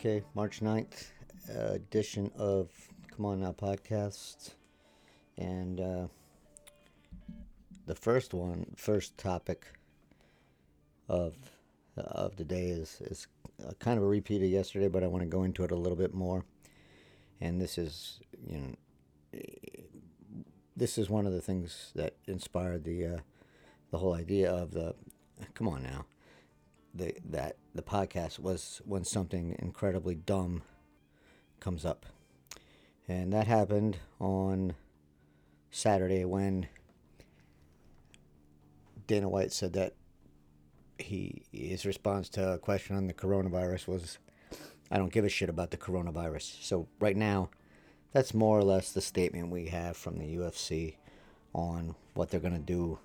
Okay, March 9th uh, edition of Come On Now podcast. And uh, the first one, first topic of of the day is, is kind of a repeat of yesterday, but I want to go into it a little bit more. And this is, you know, this is one of the things that inspired the uh, the whole idea of the. Come on now the that the podcast was when something incredibly dumb comes up. And that happened on Saturday when Dana White said that he his response to a question on the coronavirus was I don't give a shit about the coronavirus. So right now that's more or less the statement we have from the UFC on what they're to do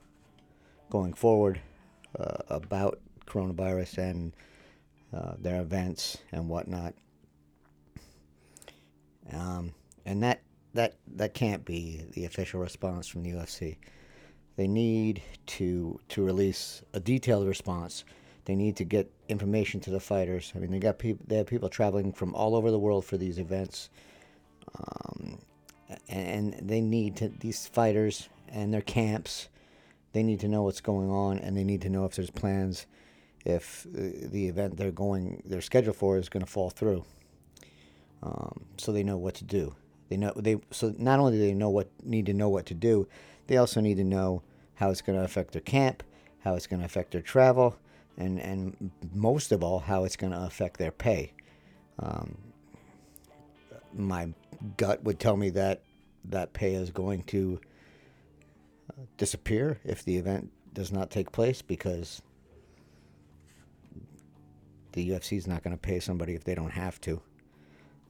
going forward uh, about coronavirus and uh, their events and whatnot. Um, and that that that can't be the official response from the UFC. They need to to release a detailed response. They need to get information to the fighters. I mean, they got people. They have people traveling from all over the world for these events, um, and they need to these fighters and their camps. They need to know what's going on, and they need to know if there's plans if uh, the event they're going they're scheduled for is going to fall through. Um, so they know what to do. They know they so not only do they know what need to know what to do, they also need to know how it's going to affect their camp, how it's going to affect their travel, and and most of all how it's going to affect their pay. Um, my gut would tell me that that pay is going to uh, disappear if the event does not take place because the UFC is not going to pay somebody if they don't have to.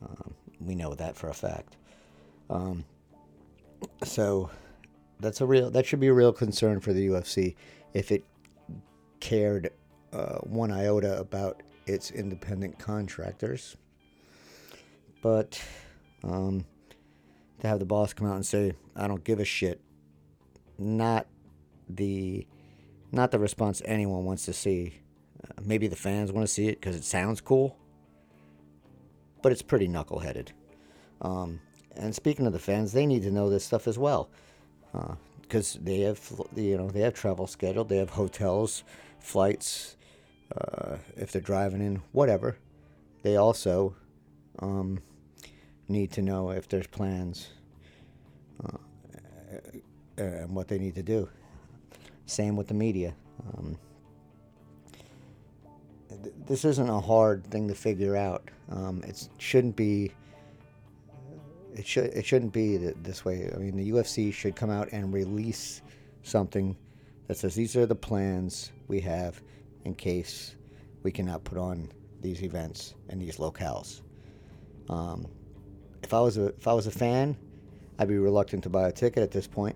Um, we know that for a fact. Um, so that's a real that should be a real concern for the UFC if it cared uh, one iota about its independent contractors. But um, to have the boss come out and say, "I don't give a shit," not the not the response anyone wants to see maybe the fans want to see it because it sounds cool, but it's pretty knuckleheaded. Um, and speaking of the fans, they need to know this stuff as well, because uh, they have you know they have travel scheduled, they have hotels, flights, uh, if they're driving in, whatever. They also um, need to know if there's plans uh, and what they need to do. Same with the media. Um, this isn't a hard thing to figure out. Um, it shouldn't be. It should. It shouldn't be this way. I mean, the UFC should come out and release something that says these are the plans we have in case we cannot put on these events in these locales. Um, if I was a if I was a fan, I'd be reluctant to buy a ticket at this point.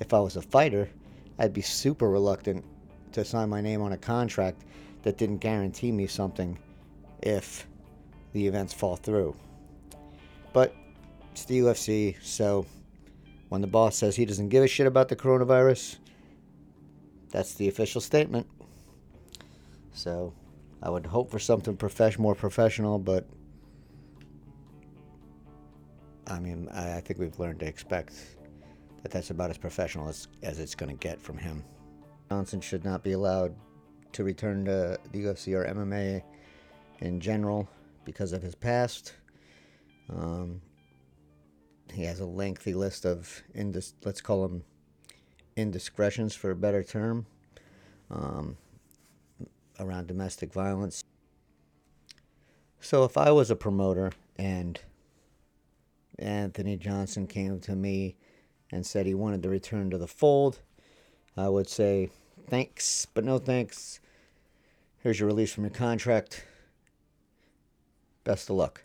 If I was a fighter, I'd be super reluctant to sign my name on a contract that didn't guarantee me something if the events fall through. But it's the UFC, so when the boss says he doesn't give a shit about the coronavirus, that's the official statement. So I would hope for something more professional, but I mean, I, I think we've learned to expect that that's about as professional as, as it's going to get from him. Johnson should not be allowed to return to the UFC or MMA in general because of his past. Um, he has a lengthy list of indis- let's call them indiscretions for a better term um, around domestic violence. So if I was a promoter and Anthony Johnson came to me and said he wanted to return to the fold, I would say thanks, but no thanks. Here's your release from your contract. Best of luck.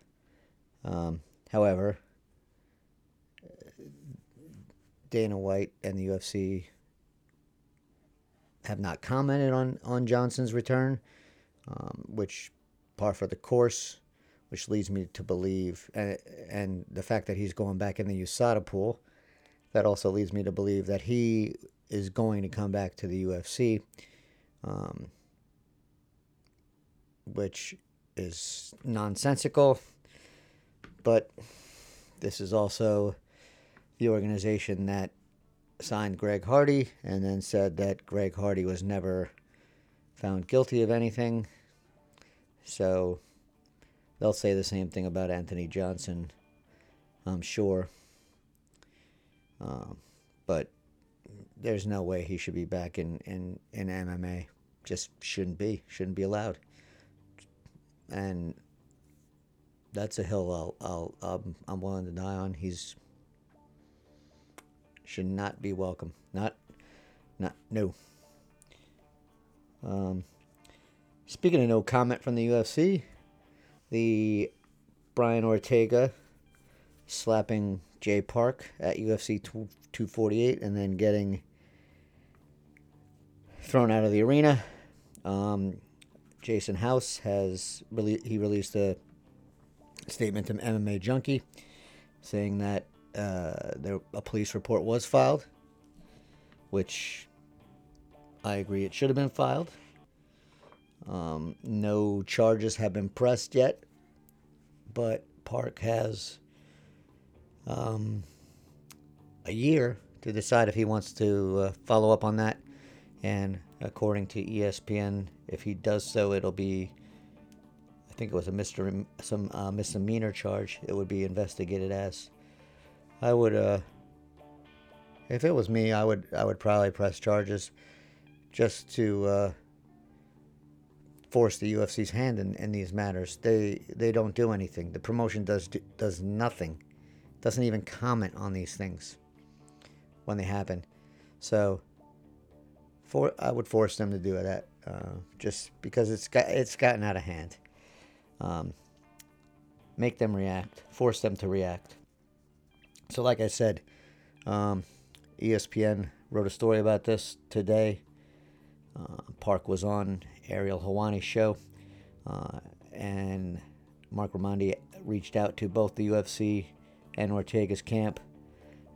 Um, however, Dana White and the UFC have not commented on, on Johnson's return, um, which par for the course, which leads me to believe, and, and the fact that he's going back in the USADA pool, that also leads me to believe that he is going to come back to the UFC, um, which is nonsensical. But this is also the organization that signed Greg Hardy and then said that Greg Hardy was never found guilty of anything. So they'll say the same thing about Anthony Johnson, I'm sure. Um, but there's no way he should be back in, in, in MMA. Just shouldn't be. Shouldn't be allowed. And that's a hill I'll, I'll, um, I'm willing to die on. He's should not be welcome. Not, not, no. Um, speaking of no comment from the UFC, the Brian Ortega slapping Jay Park at UFC 248 and then getting thrown out of the arena. Um, Jason House has really he released a statement to MMA Junkie saying that uh, there a police report was filed, which I agree it should have been filed. Um, no charges have been pressed yet, but Park has um, a year to decide if he wants to uh, follow up on that. And according to ESPN, if he does so, it'll be, I think it was a some uh, misdemeanor charge. It would be investigated as. I would, uh, if it was me, I would, I would probably press charges, just to uh, force the UFC's hand in, in these matters. They, they don't do anything. The promotion does does nothing, doesn't even comment on these things when they happen. So, for I would force them to do that, uh, just because it's got it's gotten out of hand. Um, make them react, force them to react. So, like I said, um, ESPN wrote a story about this today. Uh, Park was on Ariel Helwani's show, uh, and Marc Raimondi reached out to both the UFC and Ortega's camp.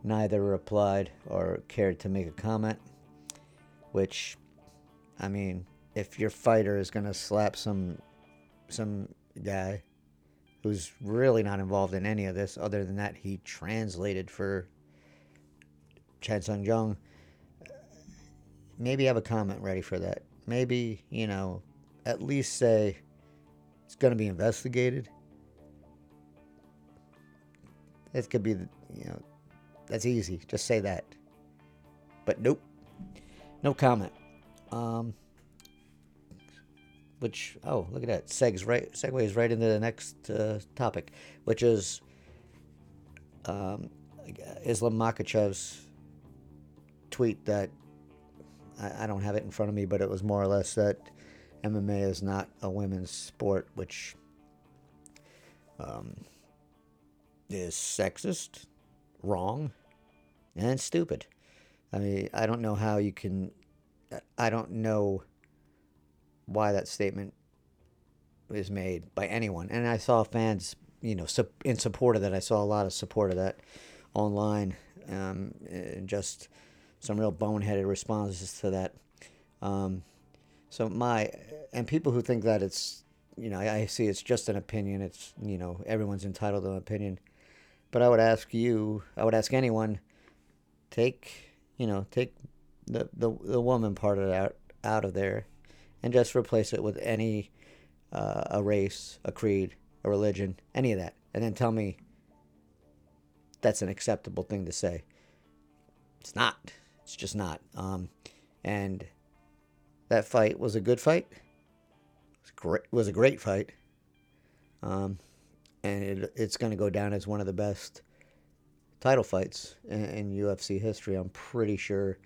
Neither replied or cared to make a comment, which, I mean, if your fighter is going to slap some some guy who's really not involved in any of this, other than that he translated for Chan Sung Jung. Maybe have a comment ready for that. Maybe, you know, at least say it's going to be investigated. It could be, you know, that's easy. Just say that. But nope. No comment. Um, which oh look at that segs right segues right into the next uh, topic, which is um, Islam Makhachev's tweet that I, I, don't have it in front of me, but it was more or less that MMA is not a women's sport, which um, is sexist, wrong, and stupid. I mean, I don't know how you can. I don't know why that statement is made by anyone. And I saw fans, you know, in support of that. I saw a lot of support of that online, um, just some real boneheaded responses to that. Um, so my and people who think that it's, you know, I, I see it's just an opinion. It's you know everyone's entitled to an opinion, but I would ask you, I would ask anyone, take you know take the the, the woman part of that out of there and just replace it with any uh, a race, a creed, a religion, any of that, and then tell me that's an acceptable thing to say. It's not. It's just not. Um, and that fight was a good fight. It was, great, it was a great fight. Um, and it, it's going to go down as one of the best title fights in, in UFC history. I'm pretty sure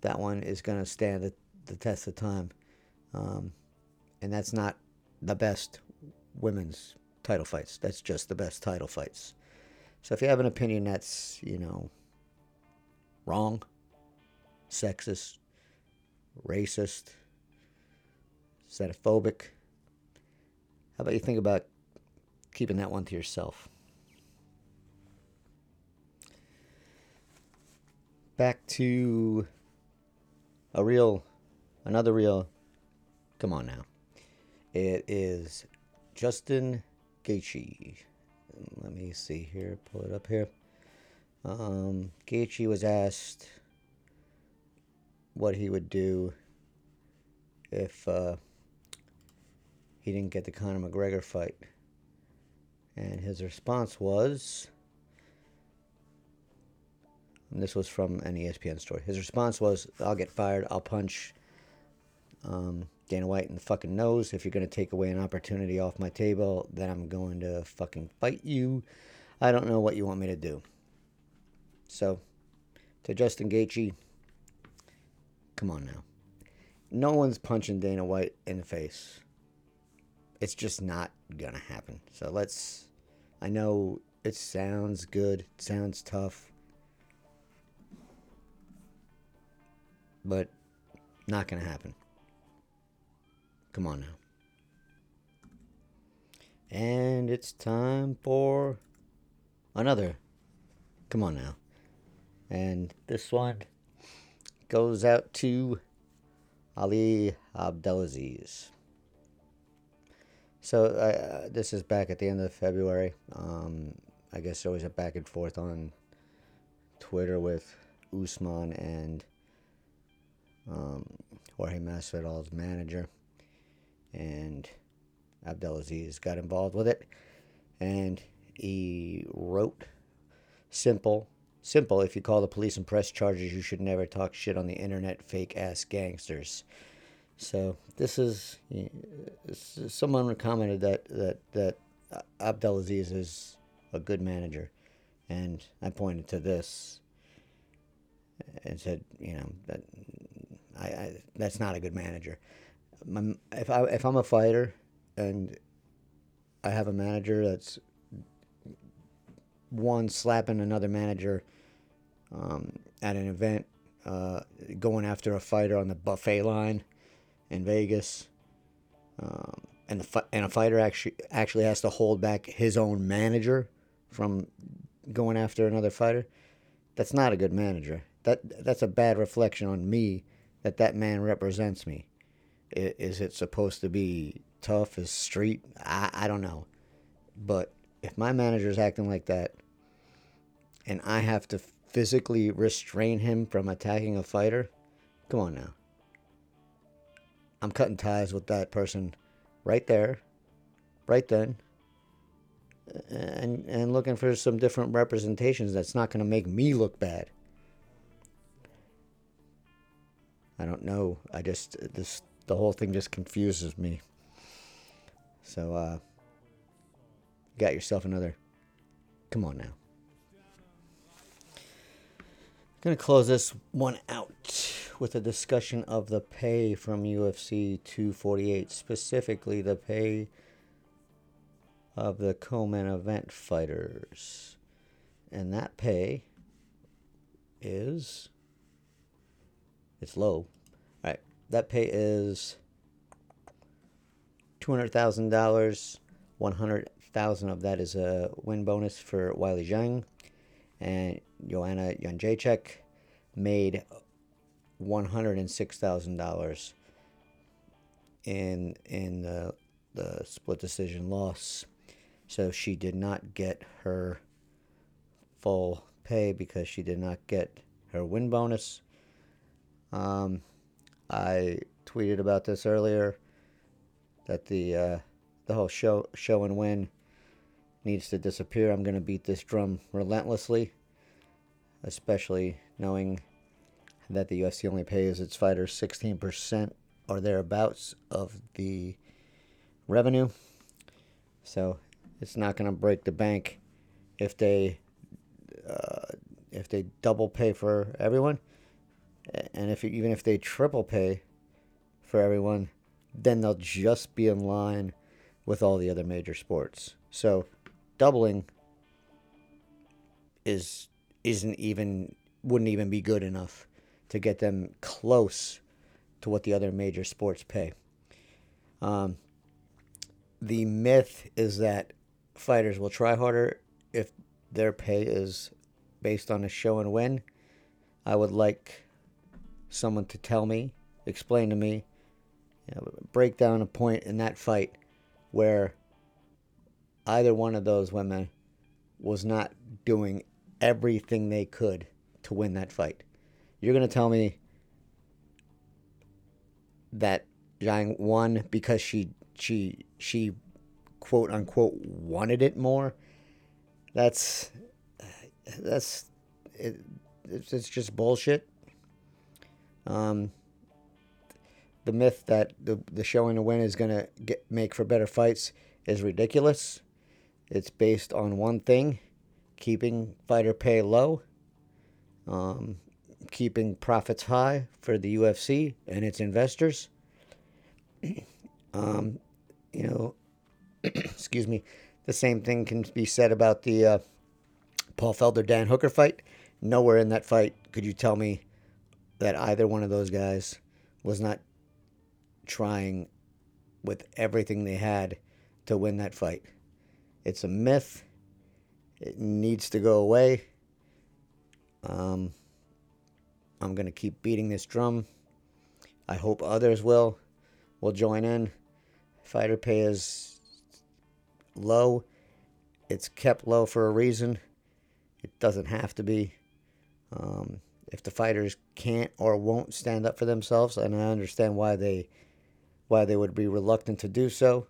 that one is going to stand the, the test of time. Um, and that's not the best women's title fights. That's just the best title fights. So if you have an opinion that's, you know, wrong, sexist, racist, xenophobic. How about you think about keeping that one to yourself? Back to a real, another real, come on now. It is Justin Gaethje. Let me see here, pull it up here. Um, Gaethje was asked what he would do if uh, he didn't get the Conor McGregor fight. And his response was, and this was from an ESPN story. His response was, "I'll get fired. I'll punch um, Dana White in the fucking nose. If you're gonna take away an opportunity off my table, then I'm going to fucking fight you. I don't know what you want me to do." So, to Justin Gaethje, come on now. No one's punching Dana White in the face. It's just not gonna happen. So let's. I know it sounds good. It sounds tough. but not going to happen. Come on now. And it's time for another. Come on now. And this one goes out to Ali Abdelaziz. So uh, this is back at the end of February. Um, I guess there was a back and forth on Twitter with Usman and um, Jorge Masvidal's manager, and Abdelaziz got involved with it, and he wrote, "Simple, simple. If you call the police and press charges, you should never talk shit on the internet, fake ass gangsters." So this is, someone commented that that that Abdelaziz is a good manager, and I pointed to this and said, you know, that I, I that's not a good manager. If I if I'm a fighter and I have a manager that's one slapping another manager um, at an event, uh, going after a fighter on the buffet line in Vegas, um, and the and a fighter actually actually has to hold back his own manager from going after another fighter. That's not a good manager. That that's a bad reflection on me that that man represents me. Is it supposed to be tough as street? I, I don't know. But if my manager is acting like that and I have to physically restrain him from attacking a fighter, come on now. I'm cutting ties with that person right there, right then, and and looking for some different representations that's not going to make me look bad. I don't know. I just this the whole thing just confuses me. So uh got yourself another Come on now. I'm to close this one out with a discussion of the pay from UFC 248, specifically the pay of the co-main event fighters. And that pay is it's low. That pay is two hundred thousand dollars. One hundred thousand of that is a win bonus for Weili Zhang, and Joanna Jędrzejczyk made one hundred and six thousand dollars in in the the split decision loss. So she did not get her full pay because she did not get her win bonus. Um, I tweeted about this earlier that the uh, the whole show show and win needs to disappear. I'm going to beat this drum relentlessly, especially knowing that the UFC only pays its fighters 16% or thereabouts of the revenue. So it's not going to break the bank if they uh, if they double pay for everyone and if even if they triple pay for everyone, then they'll just be in line with all the other major sports. So doubling is isn't even wouldn't even be good enough to get them close to what the other major sports pay. Um, the myth is that fighters will try harder if their pay is based on a show and win. I would like someone to tell me, explain to me, you know, break down a point in that fight where either one of those women was not doing everything they could to win that fight. You're going to tell me that Zhang won because she she she quote unquote wanted it more. That's that's it, it's, it's just bullshit. Um, the myth that the the showing to win is gonna get make for better fights is ridiculous. It's based on one thing: keeping fighter pay low, um, keeping profits high for the UFC and its investors. um, you know, excuse me. The same thing can be said about the uh, Paul Felder Dan Hooker fight. Nowhere in that fight could you tell me that either one of those guys was not trying with everything they had to win that fight. It's a myth. It needs to go away. Um, I'm going to keep beating this drum. I hope others will will join in. Fighter pay is low. It's kept low for a reason. It doesn't have to be. Um, if the fighters can't or won't stand up for themselves, and I understand why they why they would be reluctant to do so.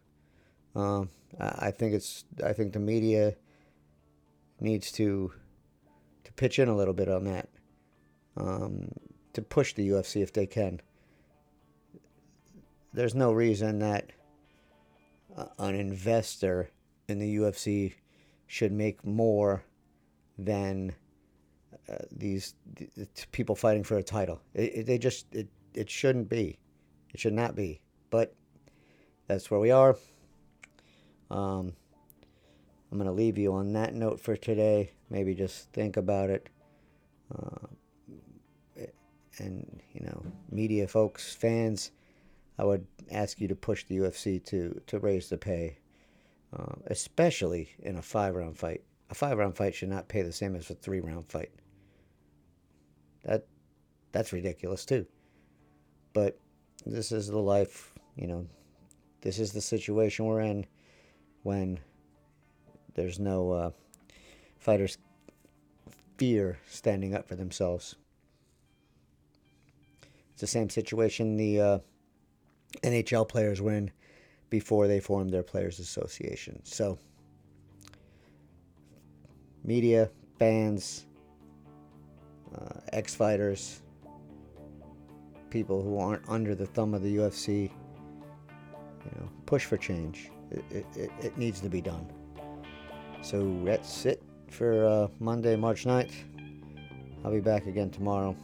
Um, I think it's I think the media needs to to pitch in a little bit on that um, to push the UFC if they can. There's no reason that an investor in the UFC should make more than uh, these th- people fighting for a title. It, it, they just it, it shouldn't be. It should not be. But that's where we are. Um, I'm to leave you on that note for today. Maybe just think about it. Uh, and, you know, media folks, fans, I would ask you to push the UFC to, to raise the pay, uh, especially in a five round fight. A five round fight should not pay the same as a three round fight. That that's ridiculous too. But this is the life, you know, this is the situation we're in when there's no uh, fighters fear standing up for themselves. It's the same situation the uh, NHL players were in before they formed their Players Association. So, media, fans, uh, ex fighters, people who aren't under the thumb of the UFC, you know, push for change. It, it, it needs to be done. So that's it for uh, Monday, March 9th. I'll be back again tomorrow.